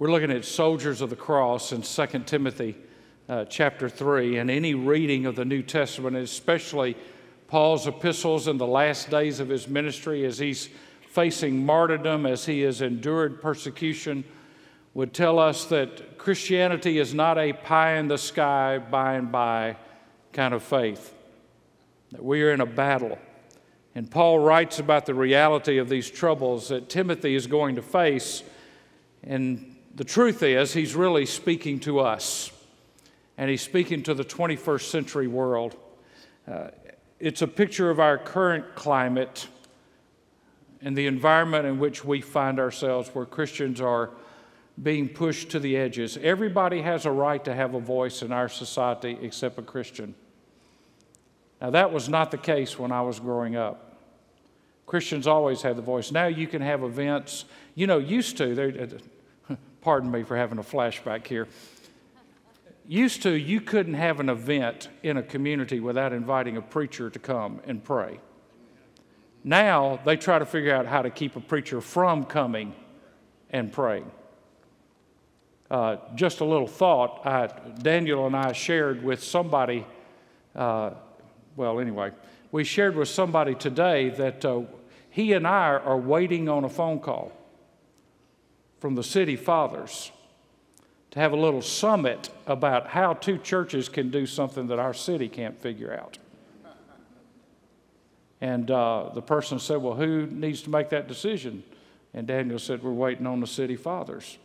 We're looking at soldiers of the cross in 2 Timothy uh, chapter 3, and any reading of the New Testament, especially Paul's epistles in the last days of his ministry as he's facing martyrdom, as he has endured persecution, would tell us that Christianity is not a pie in the sky, by and by kind of faith, that we are in a battle. And Paul writes about the reality of these troubles that Timothy is going to face. And the truth is, he's really speaking to us, and he's speaking to the 21st century world. Uh, it's a picture of our current climate and the environment in which we find ourselves, where Christians are being pushed to the edges. Everybody has a right to have a voice in our society except a Christian. Now, that was not the case when I was growing up. Christians always had the voice. Now you can have events, you know, used to, pardon me for having a flashback here used to, you couldn't have an event in a community without inviting a preacher to come and pray. Now they try to figure out how to keep a preacher from coming and praying. Uh, just a little thought I, Daniel and I shared with somebody, uh, well, anyway, we shared with somebody today that uh, he and I are waiting on a phone call from the city fathers to have a little summit about how two churches can do something that our city can't figure out. And uh, the person said, Well, who needs to make that decision? And Daniel said, We're waiting on the city fathers.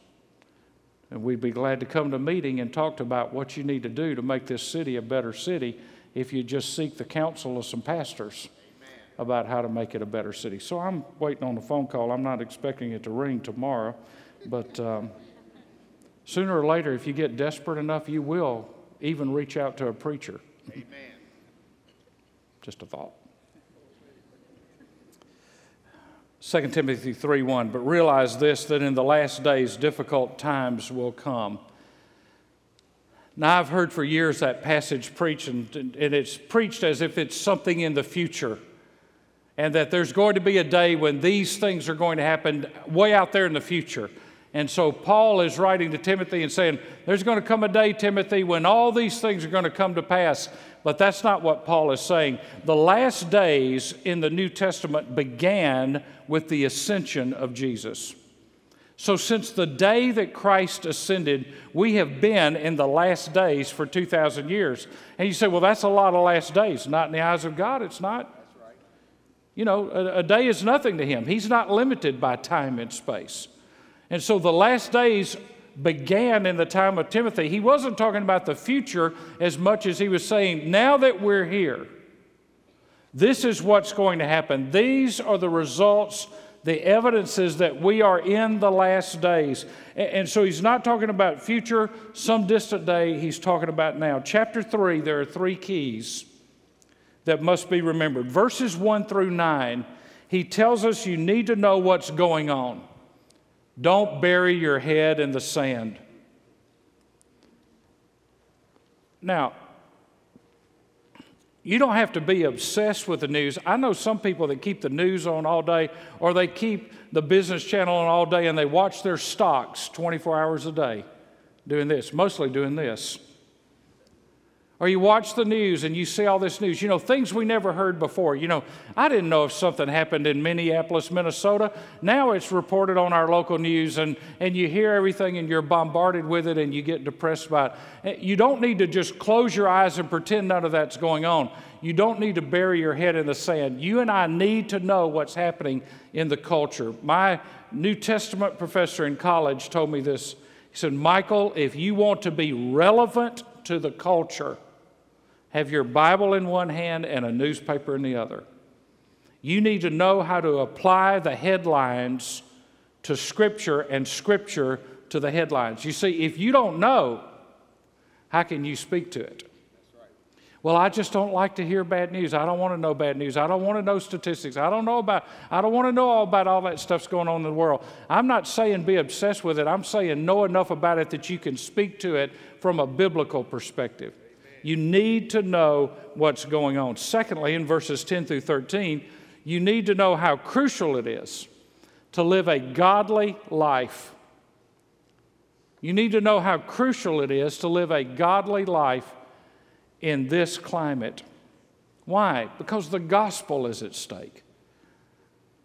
And we'd be glad to come to a meeting and talk about what you need to do to make this city a better city if you just seek the counsel of some pastors Amen. about how to make it a better city. So I'm waiting on a phone call. I'm not expecting it to ring tomorrow, but. Um, Sooner or later, if you get desperate enough, you will even reach out to a preacher. Amen. Just a thought. 2 Timothy 3 1, but realize this that in the last days difficult times will come. Now, I've heard for years that passage preached, and, and it's preached as if it's something in the future, and that there's going to be a day when these things are going to happen way out there in the future. And so Paul is writing to Timothy and saying, There's going to come a day, Timothy, when all these things are going to come to pass. But that's not what Paul is saying. The last days in the New Testament began with the ascension of Jesus. So, since the day that Christ ascended, we have been in the last days for 2,000 years. And you say, well, that's a lot of last days. Not in the eyes of God, it's not. You know, a, a day is nothing to Him. He's not limited by time and space. And so the last days began in the time of Timothy. He wasn't talking about the future as much as he was saying, now that we're here, this is what's going to happen. These are the results, the evidences that we are in the last days. And so he's not talking about future, some distant day, he's talking about now. Chapter 3, there are three keys that must be remembered. Verses 1 through 9, he tells us you need to know what's going on. Don't bury your head in the sand. Now, you don't have to be obsessed with the news. I know some people that keep the news on all day, or they keep the business channel on all day and they watch their stocks 24 hours a day doing this, mostly doing this. Or you watch the news and you see all this news, you know, things we never heard before. You know, I didn't know if something happened in Minneapolis, Minnesota. Now it's reported on our local news and, and you hear everything and you're bombarded with it and you get depressed by it. Eh, you don't need to just close your eyes and pretend none of that's going on. You don't need to bury your head in the sand. You and I need to know what's happening in the culture. My New Testament professor in college told me this. He said, Michael, if you want to be relevant to the culture, have your Bible in one hand and a newspaper in the other. You need to know how to apply the headlines to Scripture and Scripture to the headlines. You see, if you don't know, how can you speak to it? Well, I just don't like to hear bad news. I don't want to know bad news. I don't want to know statistics. I don't know about I don't want to know all about all that stuff's going on in the world. I'm not saying be obsessed with it. I'm saying know enough about it that you can speak to it from a biblical perspective. You need to know what's going on. Secondly, in verses 10 through 13, you need to know how crucial it is to live a godly life. You need to know how crucial it is to live a godly life in this climate. Why? Because the gospel is at stake.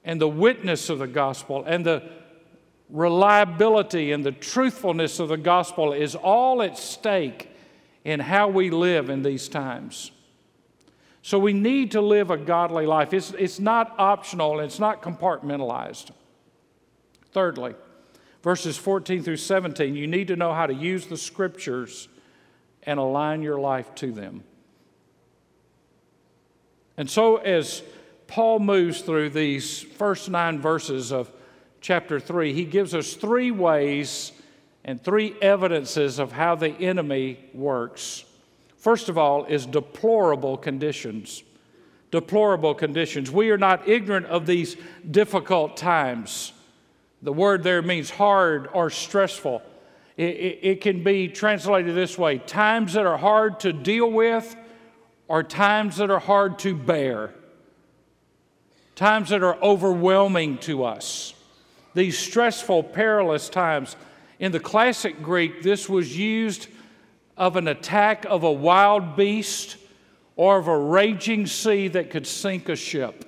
And the witness of the gospel and the reliability and the truthfulness of the gospel is all at stake in how we live in these times. So we need to live a godly life. It's, it's not optional, it's not compartmentalized. Thirdly, verses 14 through 17, you need to know how to use the scriptures and align your life to them. And so, as Paul moves through these first nine verses of chapter 3, he gives us three ways and three evidences of how the enemy works. First of all, is deplorable conditions. Deplorable conditions. We are not ignorant of these difficult times. The word there means hard or stressful. It, it, it, can be translated this way times that are hard to deal with, or times that are hard to bear, times that are overwhelming to us. These stressful, perilous times. In the classic Greek, this was used of an attack of a wild beast or of a raging sea that could sink a ship.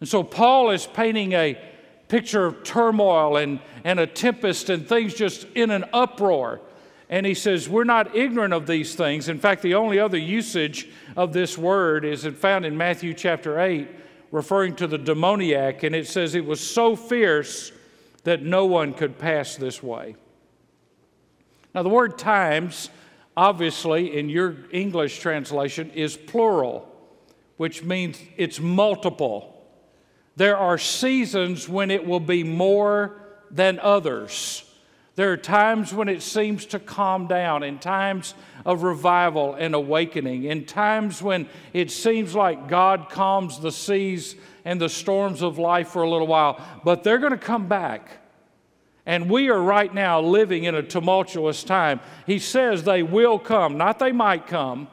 And so Paul is painting a picture of turmoil and, and a tempest and things just in an uproar. And he says, We're not ignorant of these things. In fact, the only other usage of this word is found in Matthew chapter 8, referring to the demoniac. And it says, It was so fierce that no one could pass this way. Now, the word times, obviously, in your English translation, is plural, which means it's multiple. There are seasons when it will be more than others. There are times when it seems to calm down, and times of revival and awakening, in times when it seems like God calms the seas and the storms of life for a little while, but they're going to come back. And we are right now living in a tumultuous time. He says they will come, not they might come,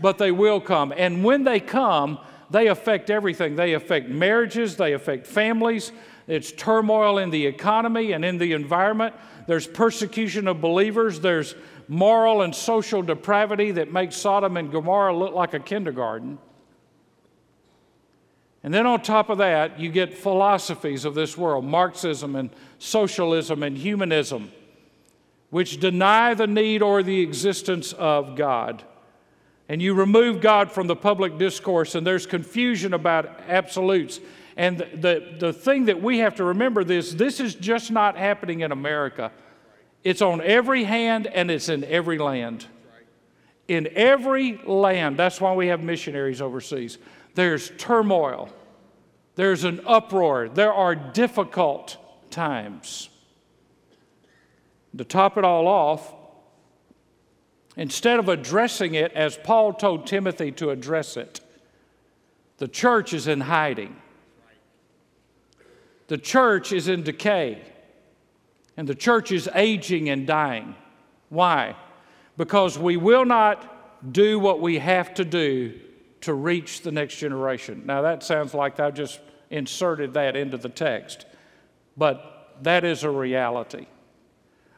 but they will come. And when they come, they affect everything. They affect marriages, they affect families. It's turmoil in the economy and in the environment. There's persecution of believers. There's moral and social depravity that makes Sodom and Gomorrah look like a kindergarten. And then on top of that, you get philosophies of this world Marxism and socialism and humanism, which deny the need or the existence of God. And you remove God from the public discourse, and there's confusion about absolutes. And the, the, the thing that we have to remember this this is just not happening in America. It's on every hand and it's in every land. In every land, that's why we have missionaries overseas. There's turmoil, there's an uproar, there are difficult times. To top it all off, instead of addressing it as Paul told Timothy to address it, the church is in hiding. The church is in decay. And the church is aging and dying. Why? Because we will not do what we have to do to reach the next generation. Now, that sounds like I've just inserted that into the text, but that is a reality.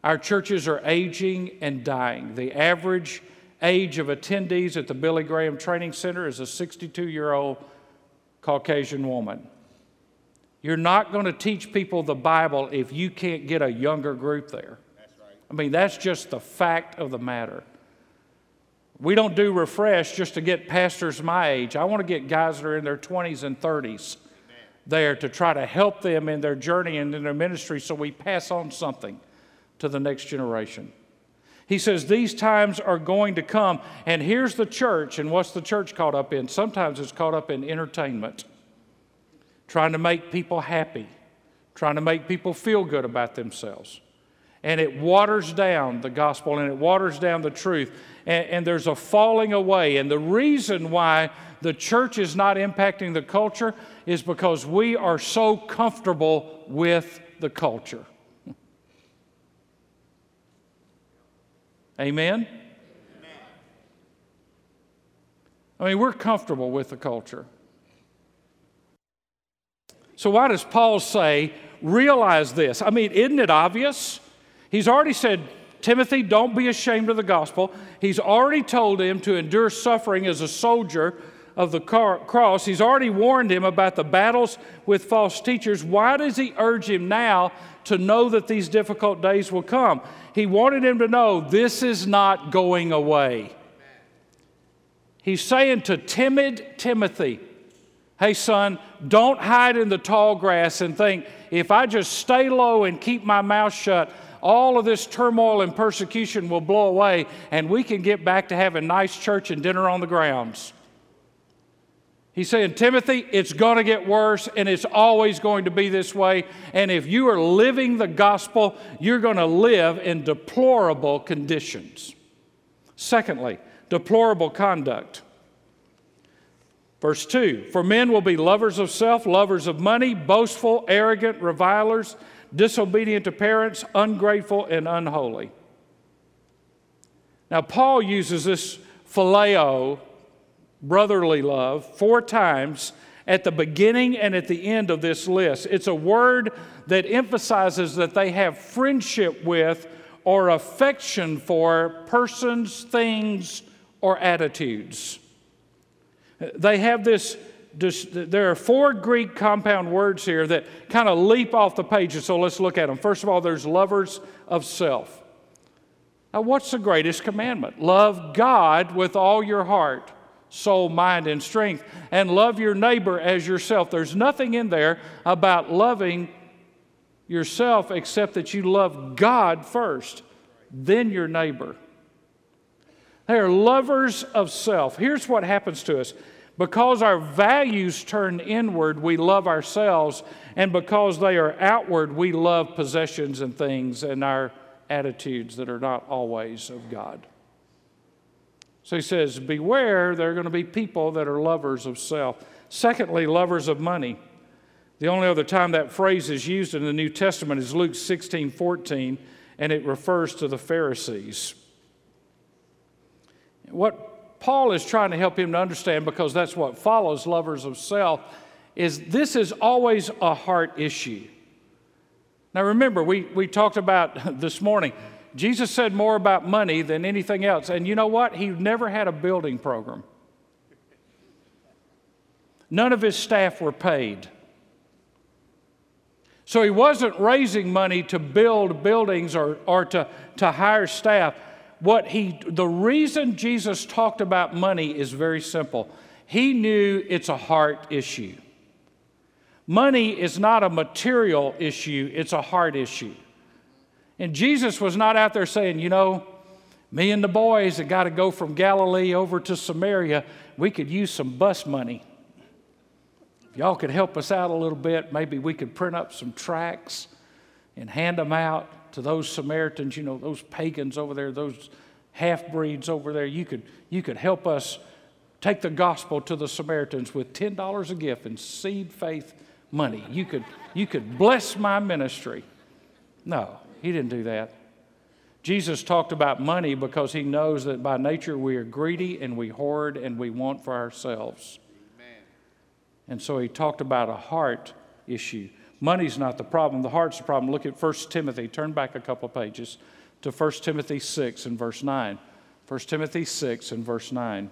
Our churches are aging and dying. The average age of attendees at the Billy Graham Training Center is a 62 year old Caucasian woman. You're not going to teach people the Bible if you can't get a younger group there. Right. I mean, that's just the fact of the matter. We don't do refresh just to get pastors my age. I want to get guys that are in their 20s and 30s Amen. there to try to help them in their journey and in their ministry so we pass on something to the next generation. He says these times are going to come, and here's the church, and what's the church caught up in? Sometimes it's caught up in entertainment, trying to make people happy, trying to make people feel good about themselves and it waters down the gospel and it waters down the truth. And, and, there's a falling away. And the reason why the church is not impacting the culture is because we are so comfortable with the culture. Amen? Amen? I mean, we're comfortable with the culture. So, why does Paul say, realize this? I mean, isn't it obvious? He's already said, Timothy, don't be ashamed of the gospel. He's already told him to endure suffering as a soldier of the cross. He's already warned him about the battles with false teachers. Why does he urge him now to know that these difficult days will come? He wanted him to know this is not going away. He's saying to timid Timothy, Hey, son, don't hide in the tall grass and think, if I just stay low and keep my mouth shut, all of this turmoil and persecution will blow away and we can get back to having nice church and dinner on the grounds. He's saying, Timothy, it's going to get worse and it's always going to be this way. And if you are living the gospel, you're going to live in deplorable conditions. Secondly, deplorable conduct. Verse 2 For men will be lovers of self, lovers of money, boastful, arrogant, revilers, disobedient to parents, ungrateful, and unholy. Now, Paul uses this phileo brotherly love four times at the beginning and at the end of this list. It's a word that emphasizes that they have friendship with or affection for persons, things, or attitudes. They have this, there are four Greek compound words here that kind of leap off the pages, so let's look at them. First of all, there's lovers of self. Now, what's the greatest commandment? Love God with all your heart soul, mind, and strength, and love your neighbor as yourself. There's nothing in there about loving yourself except that you love God first, then your neighbor. They are lovers of self. Here's what happens to us because our values turn inward, we love ourselves, and because they are outward, we love possessions and things and our attitudes that are not always of God. So he says, Beware, there are going to be people that are lovers of self. Secondly, lovers of money. The only other time that phrase is used in the New Testament is Luke 16 14, and it refers to the Pharisees. What Paul is trying to help him to understand, because that's what follows lovers of self, is this is always a heart issue. Now remember, we, we talked about this morning Jesus said more about money than anything else. And you know what? He never had a building program. None of his staff were paid. So he wasn't raising money to build buildings or, or to, to hire staff. What he, the reason Jesus talked about money is very simple. He knew it's a heart issue. Money is not a material issue, it's a heart issue. And Jesus was not out there saying, you know, me and the boys that got to go from Galilee over to Samaria, we could use some bus money. If y'all could help us out a little bit, maybe we could print up some tracts and hand them out to those Samaritans, you know, those pagans over there, those half breeds over there. You could, you could help us take the gospel to the Samaritans with $10 a gift and seed faith money. You could, you could bless my ministry. No. He didn't do that. Jesus talked about money because he knows that by nature we are greedy and we hoard and we want for ourselves. Amen. And so he talked about a heart issue. Money's not the problem, the heart's the problem. Look at 1 Timothy. Turn back a couple of pages to 1 Timothy 6 and verse 9. 1 Timothy 6 and verse 9.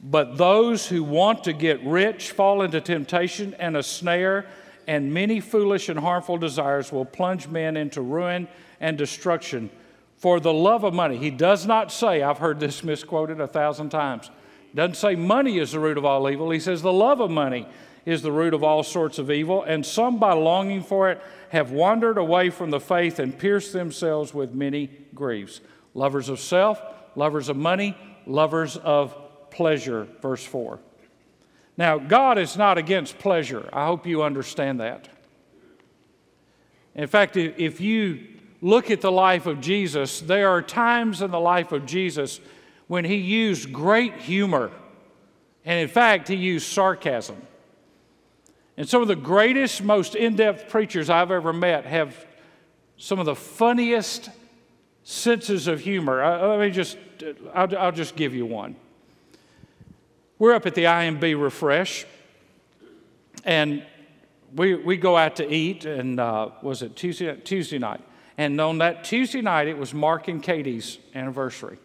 But those who want to get rich fall into temptation and a snare and many foolish and harmful desires will plunge men into ruin and destruction for the love of money. He does not say, I've heard this misquoted a thousand times, doesn't say money is the root of all evil. He says the love of money is the root of all sorts of evil, and some by longing for it have wandered away from the faith and pierced themselves with many griefs. Lovers of self, lovers of money, lovers of pleasure. Verse 4. Now, God is not against pleasure. I hope you understand that. In fact, if you look at the life of Jesus, there are times in the life of Jesus when he used great humor. And in fact, he used sarcasm. And some of the greatest, most in depth preachers I've ever met have some of the funniest senses of humor. I, let me just, I'll, I'll just give you one. We're up at the IMB Refresh, and we, we go out to eat, and uh, was it Tuesday, Tuesday night? And on that Tuesday night, it was Mark and Katie's anniversary.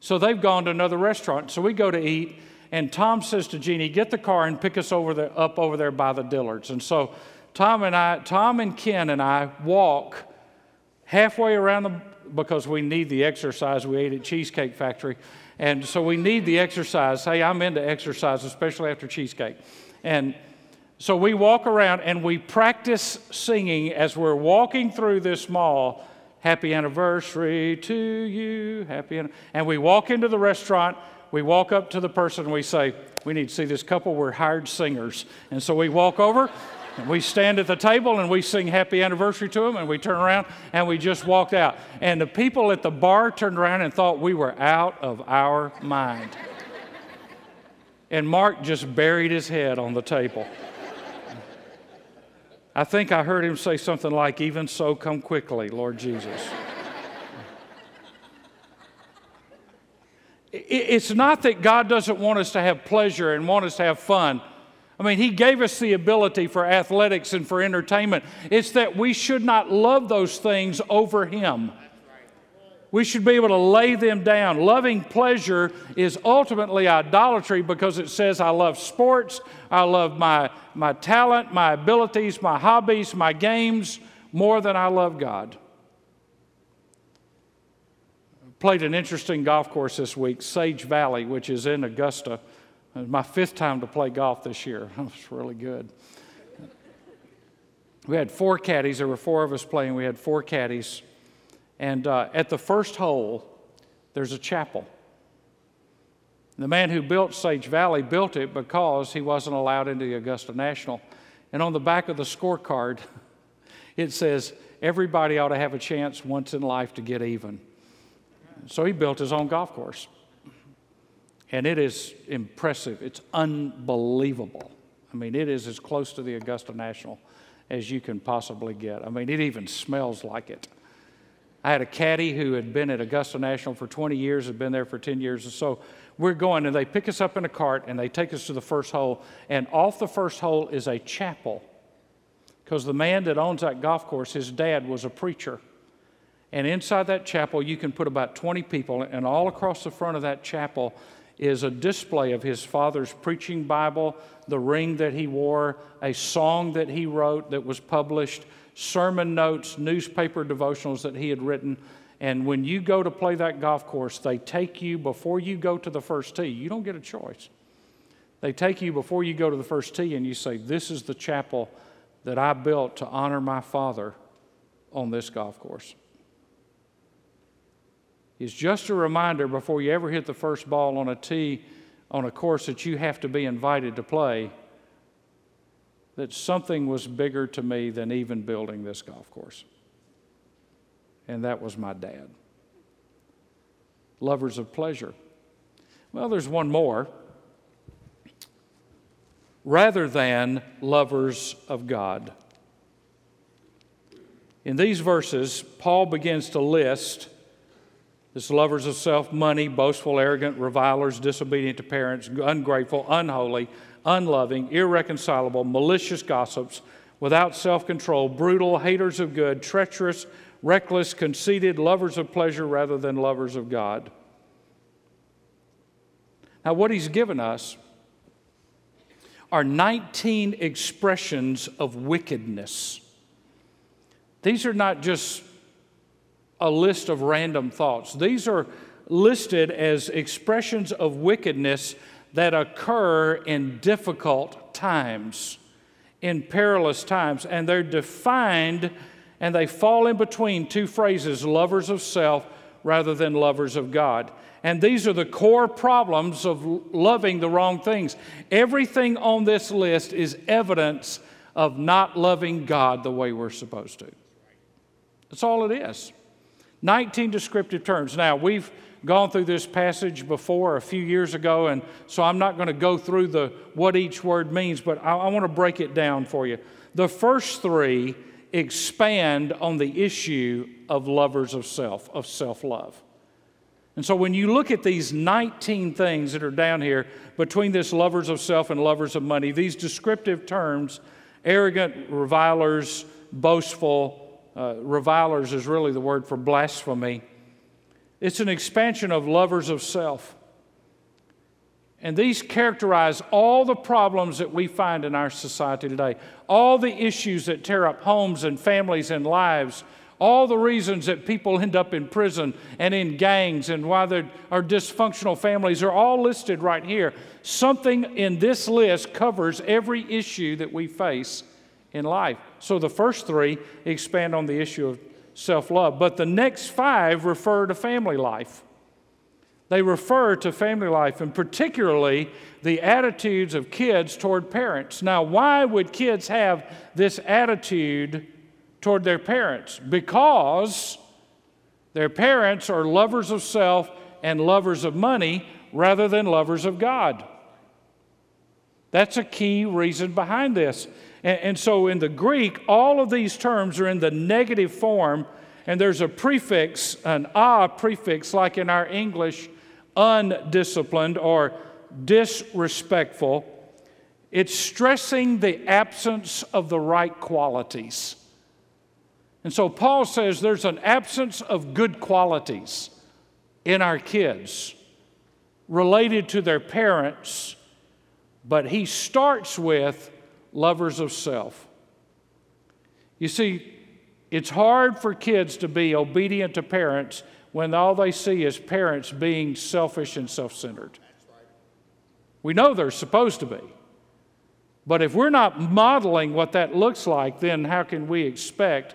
So they've gone to another restaurant. So we go to eat, and Tom says to Jeannie, "Get the car and pick us over there, up over there by the Dillards." And so Tom and I, Tom and Ken and I walk halfway around the because we need the exercise. We ate at Cheesecake Factory, and so we need the exercise. Hey, I'm into exercise, especially after cheesecake, and. So we walk around and we practice singing as we're walking through this mall. Happy anniversary to you. Happy an-. and we walk into the restaurant. We walk up to the person and we say, "We need to see this couple. We're hired singers." And so we walk over and we stand at the table and we sing happy anniversary to them and we turn around and we just walked out. And the people at the bar turned around and thought we were out of our mind. And Mark just buried his head on the table. I think I heard him say something like, Even so, come quickly, Lord Jesus. It's not that God doesn't want us to have pleasure and want us to have fun. I mean, He gave us the ability for athletics and for entertainment. It's that we should not love those things over Him. We should be able to lay them down. Loving pleasure is ultimately idolatry because it says, I love sports, I love my, my talent, my abilities, my hobbies, my games more than I love God. Played an interesting golf course this week, Sage Valley, which is in Augusta. It was my fifth time to play golf this year. It was really good. We had four caddies. There were four of us playing. We had four caddies. And uh, at the first hole, there's a chapel. The man who built Sage Valley built it because he wasn't allowed into the Augusta National. And on the back of the scorecard, it says, everybody ought to have a chance once in life to get even. So he built his own golf course. And it is impressive. It's unbelievable. I mean, it is as close to the Augusta National as you can possibly get. I mean, it even smells like it. I had a caddy who had been at Augusta National for 20 years, had been there for 10 years. And so we're going, and they pick us up in a cart and they take us to the first hole. And off the first hole is a chapel. Because the man that owns that golf course, his dad was a preacher. And inside that chapel, you can put about 20 people, and all across the front of that chapel is a display of his father's preaching Bible, the ring that he wore, a song that he wrote that was published, sermon notes, newspaper devotionals that he had written. And when you go to play that golf course, they take you before you go to the first tee. You don't get a choice. They take you before you go to the first tee and you say, This is the chapel that I built to honor my father on this golf course. It's just a reminder before you ever hit the first ball on a tee on a course that you have to be invited to play that something was bigger to me than even building this golf course. And that was my dad. Lovers of pleasure. Well, there's one more. Rather than lovers of God. In these verses, Paul begins to list this lovers of self, money, boastful, arrogant, revilers, disobedient to parents, ungrateful, unholy, unloving, irreconcilable, malicious gossips, without self control, brutal, haters of good, treacherous, reckless, conceited, lovers of pleasure rather than lovers of God. Now, what he's given us are 19 expressions of wickedness. These are not just a list of random thoughts, these are listed as expressions of wickedness that occur in difficult times, in perilous times, and they're defined and they fall in between two phrases lovers of self rather than lovers of God. And these are the core problems of loving the wrong things. Everything on this list is evidence of not loving God the way we're supposed to. That's all it is. 19 descriptive terms. Now, we've gone through this passage before a few years ago, and so I'm not going to go through the what each word means, but I, I want to break it down for you. The first three expand on the issue of lovers of self, of self love. And so when you look at these 19 things that are down here between this lovers of self and lovers of money, these descriptive terms arrogant revilers, boastful. Uh, revilers is really the word for blasphemy. It's an expansion of lovers of self. And these characterize all the problems that we find in our society today, all the issues that tear up homes and families and lives, all the reasons that people end up in prison and in gangs and why there are dysfunctional families are all listed right here. Something in this list covers every issue that we face in life. So the first three expand on the issue of self love, but the next five refer to family life. They refer to family life and particularly the attitudes of kids toward parents. Now, why would kids have this attitude toward their parents? Because their parents are lovers of self and lovers of money rather than lovers of God. That's a key reason behind this. And, and, so in the Greek, all of these terms are in the negative form, and there's a prefix, an a prefix, like in our English undisciplined or disrespectful. It's stressing the absence of the right qualities. And so Paul says there's an absence of good qualities in our kids related to their parents, but he starts with lovers of self. You see, it's hard for kids to be obedient to parents when all they see is parents being selfish and self centered. We know they're supposed to be. But if we're not modeling what that looks like, then how can we expect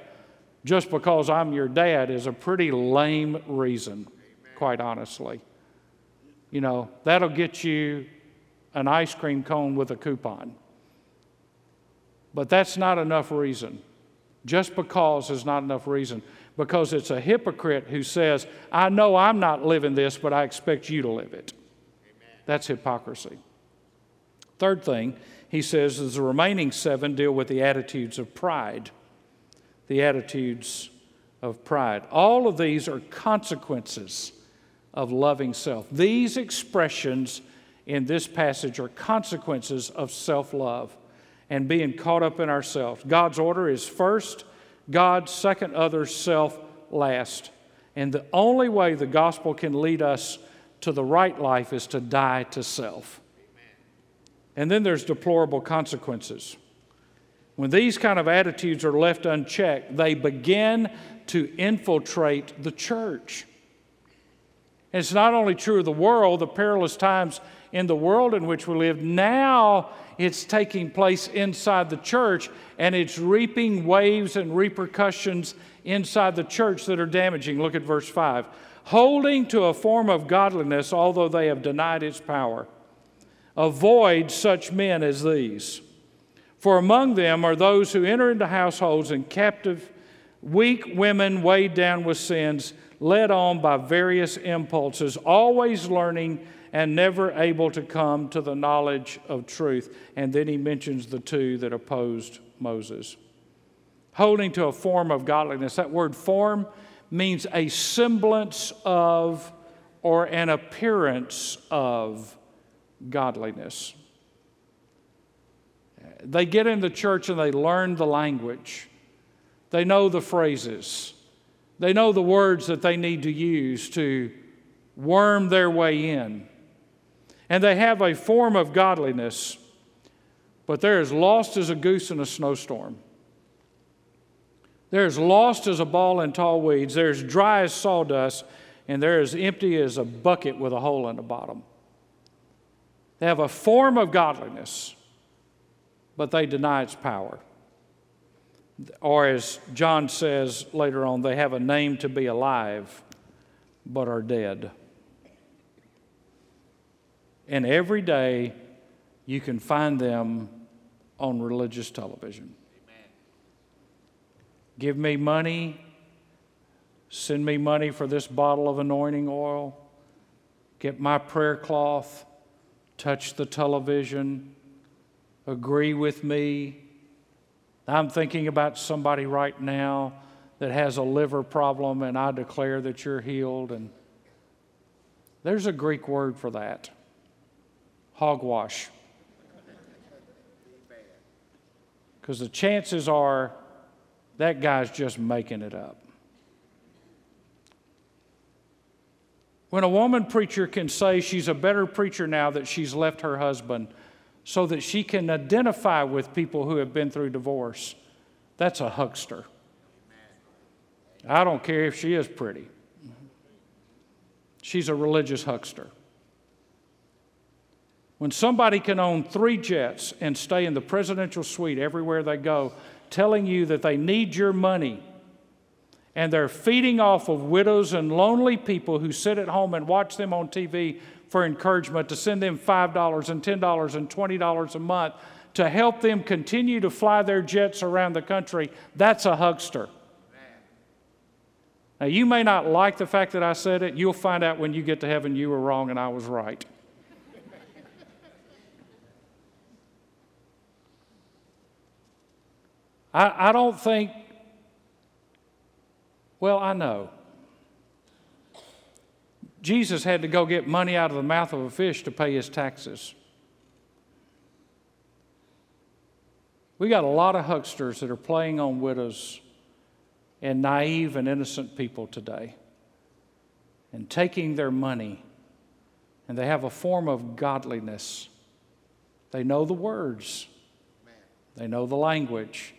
just because I'm your dad is a pretty lame reason, quite honestly. You know, that'll get you an ice cream cone with a coupon. But that's not enough reason. Just because is not enough reason because it's a hypocrite who says, I know I'm not living this, but I expect you to live it. Amen. That's hypocrisy. Third thing he says is the remaining seven deal with the attitudes of pride. The attitudes of pride. All of these are consequences of loving self. These expressions in this passage are consequences of self love and being caught up in ourselves. God's order is first God, second others, self last. And the only way the gospel can lead us to the right life is to die to self. And then there's deplorable consequences. When these kind of attitudes are left unchecked, they begin to infiltrate the church. And it's not only true of the world, the perilous times in the world in which we live, now it's taking place inside the church and it's reaping waves and repercussions inside the church that are damaging. Look at verse 5. Holding to a form of godliness, although they have denied its power. Avoid such men as these. For among them are those who enter into households and captive, weak women weighed down with sins, led on by various impulses, always learning and never able to come to the knowledge of truth. And then he mentions the two that opposed Moses. Holding to a form of godliness. That word form means a semblance of or an appearance of godliness. They get in the church and they learn the language. They know the phrases. They know the words that they need to use to worm their way in and they have a form of godliness, but they're as lost as a goose in a snowstorm. They're as lost as a ball in tall weeds. They're as dry as sawdust, and they're as empty as a bucket with a hole in the bottom. They have a form of godliness, but they deny its power. Or, as John says later on, they have a name to be alive, but are dead. And every day you can find them on religious television. Amen. Give me money, send me money for this bottle of anointing oil, get my prayer cloth, touch the television, agree with me. I'm thinking about somebody right now that has a liver problem, and I declare that you're healed. And there's a Greek word for that hogwash. Because the chances are that guy's just making it up. When a woman preacher can say she's a better preacher now that she's left her husband so that she can identify with people who have been through divorce, that's a huckster. I don't care if she is pretty. She's a religious huckster. When somebody can own three jets and stay in the presidential suite everywhere they go, telling you that they need your money, and they're feeding off of widows and lonely people who sit at home and watch them on TV for encouragement to send them $5 and $10 and $20 a month to help them continue to fly their jets around the country, that's a huckster. Now, you may not like the fact that I said it. You'll find out when you get to heaven you were wrong and I was right. I, I don't think, well, I know. Jesus had to go get money out of the mouth of a fish to pay his taxes. We got a lot of hucksters that are playing on widows and naive and innocent people today and taking their money, and they have a form of godliness. They know the words, they know the language,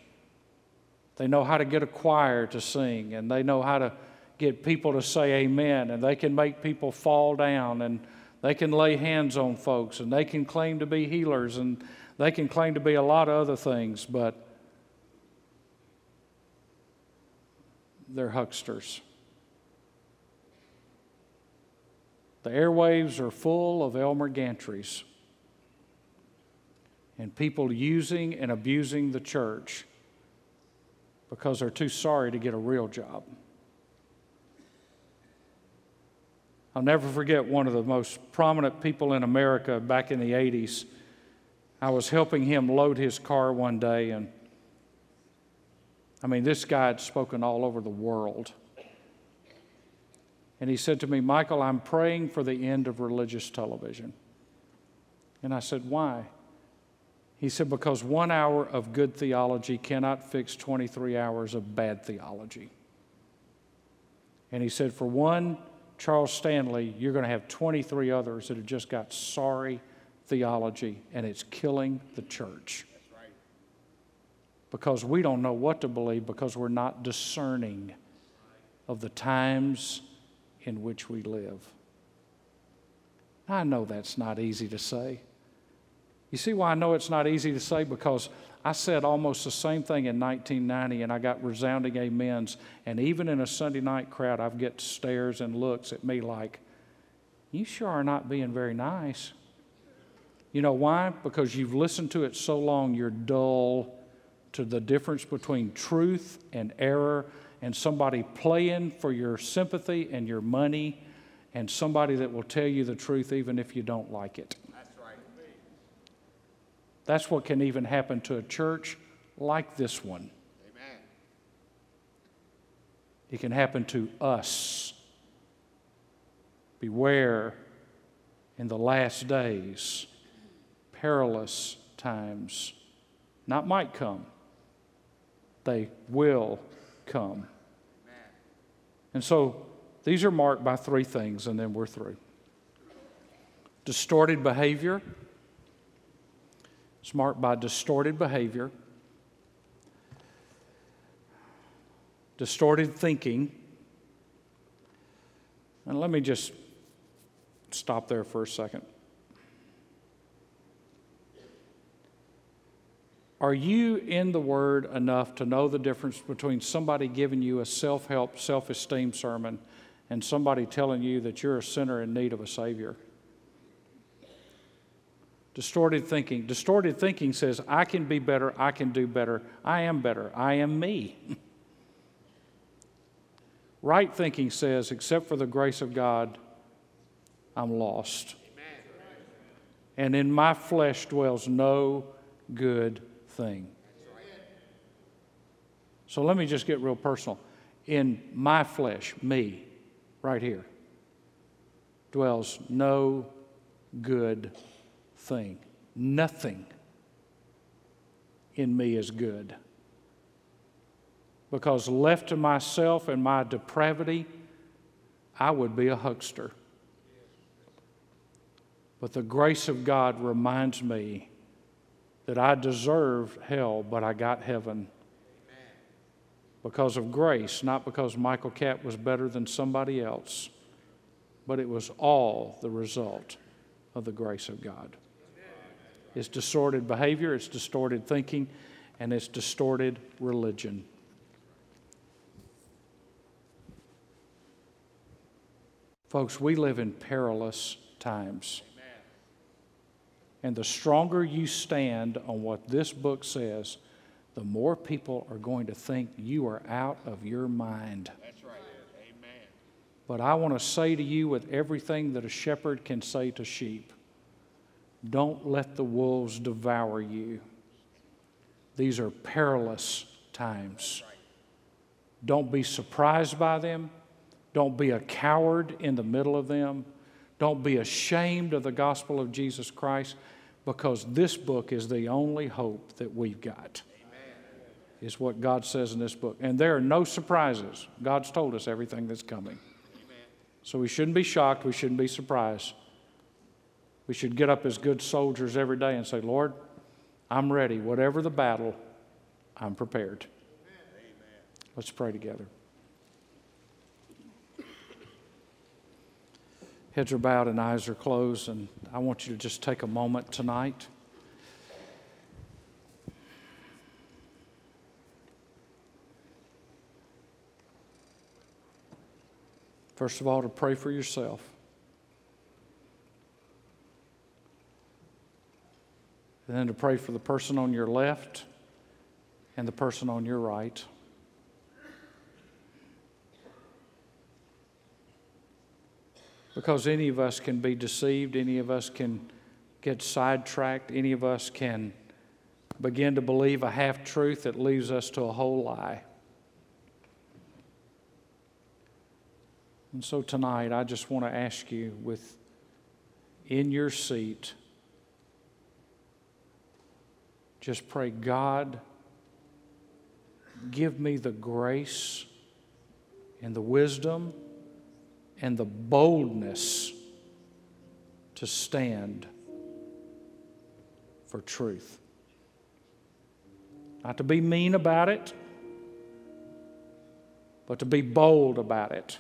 they know how to get a choir to sing, and they know how to get people to say amen, and they can make people fall down, and they can lay hands on folks, and they can claim to be healers, and they can claim to be a lot of other things, but they're hucksters. The airwaves are full of Elmer Gantrys and people using and abusing the church because they're too sorry to get a real job. I'll never forget one of the most prominent people in America back in the 80s. I was helping him load his car one day, and I mean, this guy had spoken all over the world. And he said to me, Michael, I'm praying for the end of religious television. And I said, Why? He said, Because one hour of good theology cannot fix 23 hours of bad theology. And he said, For one Charles Stanley, you're going to have 23 others that have just got sorry theology, and it's killing the church. Because we don't know what to believe because we're not discerning of the times in which we live. I know that's not easy to say. You see why I know it's not easy to say? Because I said almost the same thing in 1990 and I got resounding amens. And even in a Sunday night crowd, I've get stares and looks at me like, You sure are not being very nice. You know why? Because you've listened to it so long, you're dull to the difference between truth and error and somebody playing for your sympathy and your money and somebody that will tell you the truth even if you don't like it. That's what can even happen to a church like this one. Amen. It can happen to us. Beware in the last days, perilous times not might come, they will come. Amen. And so these are marked by three things, and then we're through distorted behavior it's marked by distorted behavior, distorted thinking. And let me just stop there for a second. Are you in the Word enough to know the difference between somebody giving you a self help, self esteem sermon and somebody telling you that you're a sinner in need of a Savior? Distorted thinking. Distorted thinking says, I can be better, I can do better, I am better, I am me. right thinking says, except for the grace of God, I'm lost. Amen. And in my flesh dwells no good thing. So let me just get real personal. In my flesh, me, right here, dwells no good thing. Nothing. in me is good. Because left to myself and my depravity, I would be a huckster. But the grace of God reminds me that I deserved hell, but I got heaven. Because of grace, not because Michael Catt was better than somebody else, but it was all the result of the grace of God. It's distorted behavior, it's distorted thinking, and it's distorted religion. Folks, we live in perilous times. And the stronger you stand on what this book says, the more people are going to think you are out of your mind. That's right. Amen. But I want to say to you, with everything that a shepherd can say to sheep, don't let the wolves devour you. These are perilous times. Don't be surprised by them. Don't be a coward in the middle of them. Don't be ashamed of the gospel of Jesus Christ because this book is the only hope that we've got. Amen. Is what God says in this book. And there are no surprises. God's told us everything that's coming. Amen. So we shouldn't be shocked. We shouldn't be surprised. We should get up as good soldiers every day and say, Lord, I'm ready. Whatever the battle, I'm prepared. Amen. Let's pray together. Heads are bowed and eyes are closed, and I want you to just take a moment tonight. First of all, to pray for yourself. And then to pray for the person on your left and the person on your right. Because any of us can be deceived, any of us can get sidetracked, any of us can begin to believe a half truth that leads us to a whole lie. And so tonight, I just want to ask you, with in your seat, just pray, God, give me the grace and the wisdom and the boldness to stand for truth. Not to be mean about it, but to be bold about it.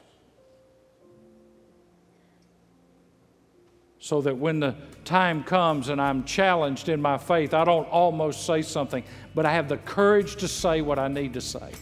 So that when the time comes and I'm challenged in my faith, I don't almost say something, but I have the courage to say what I need to say.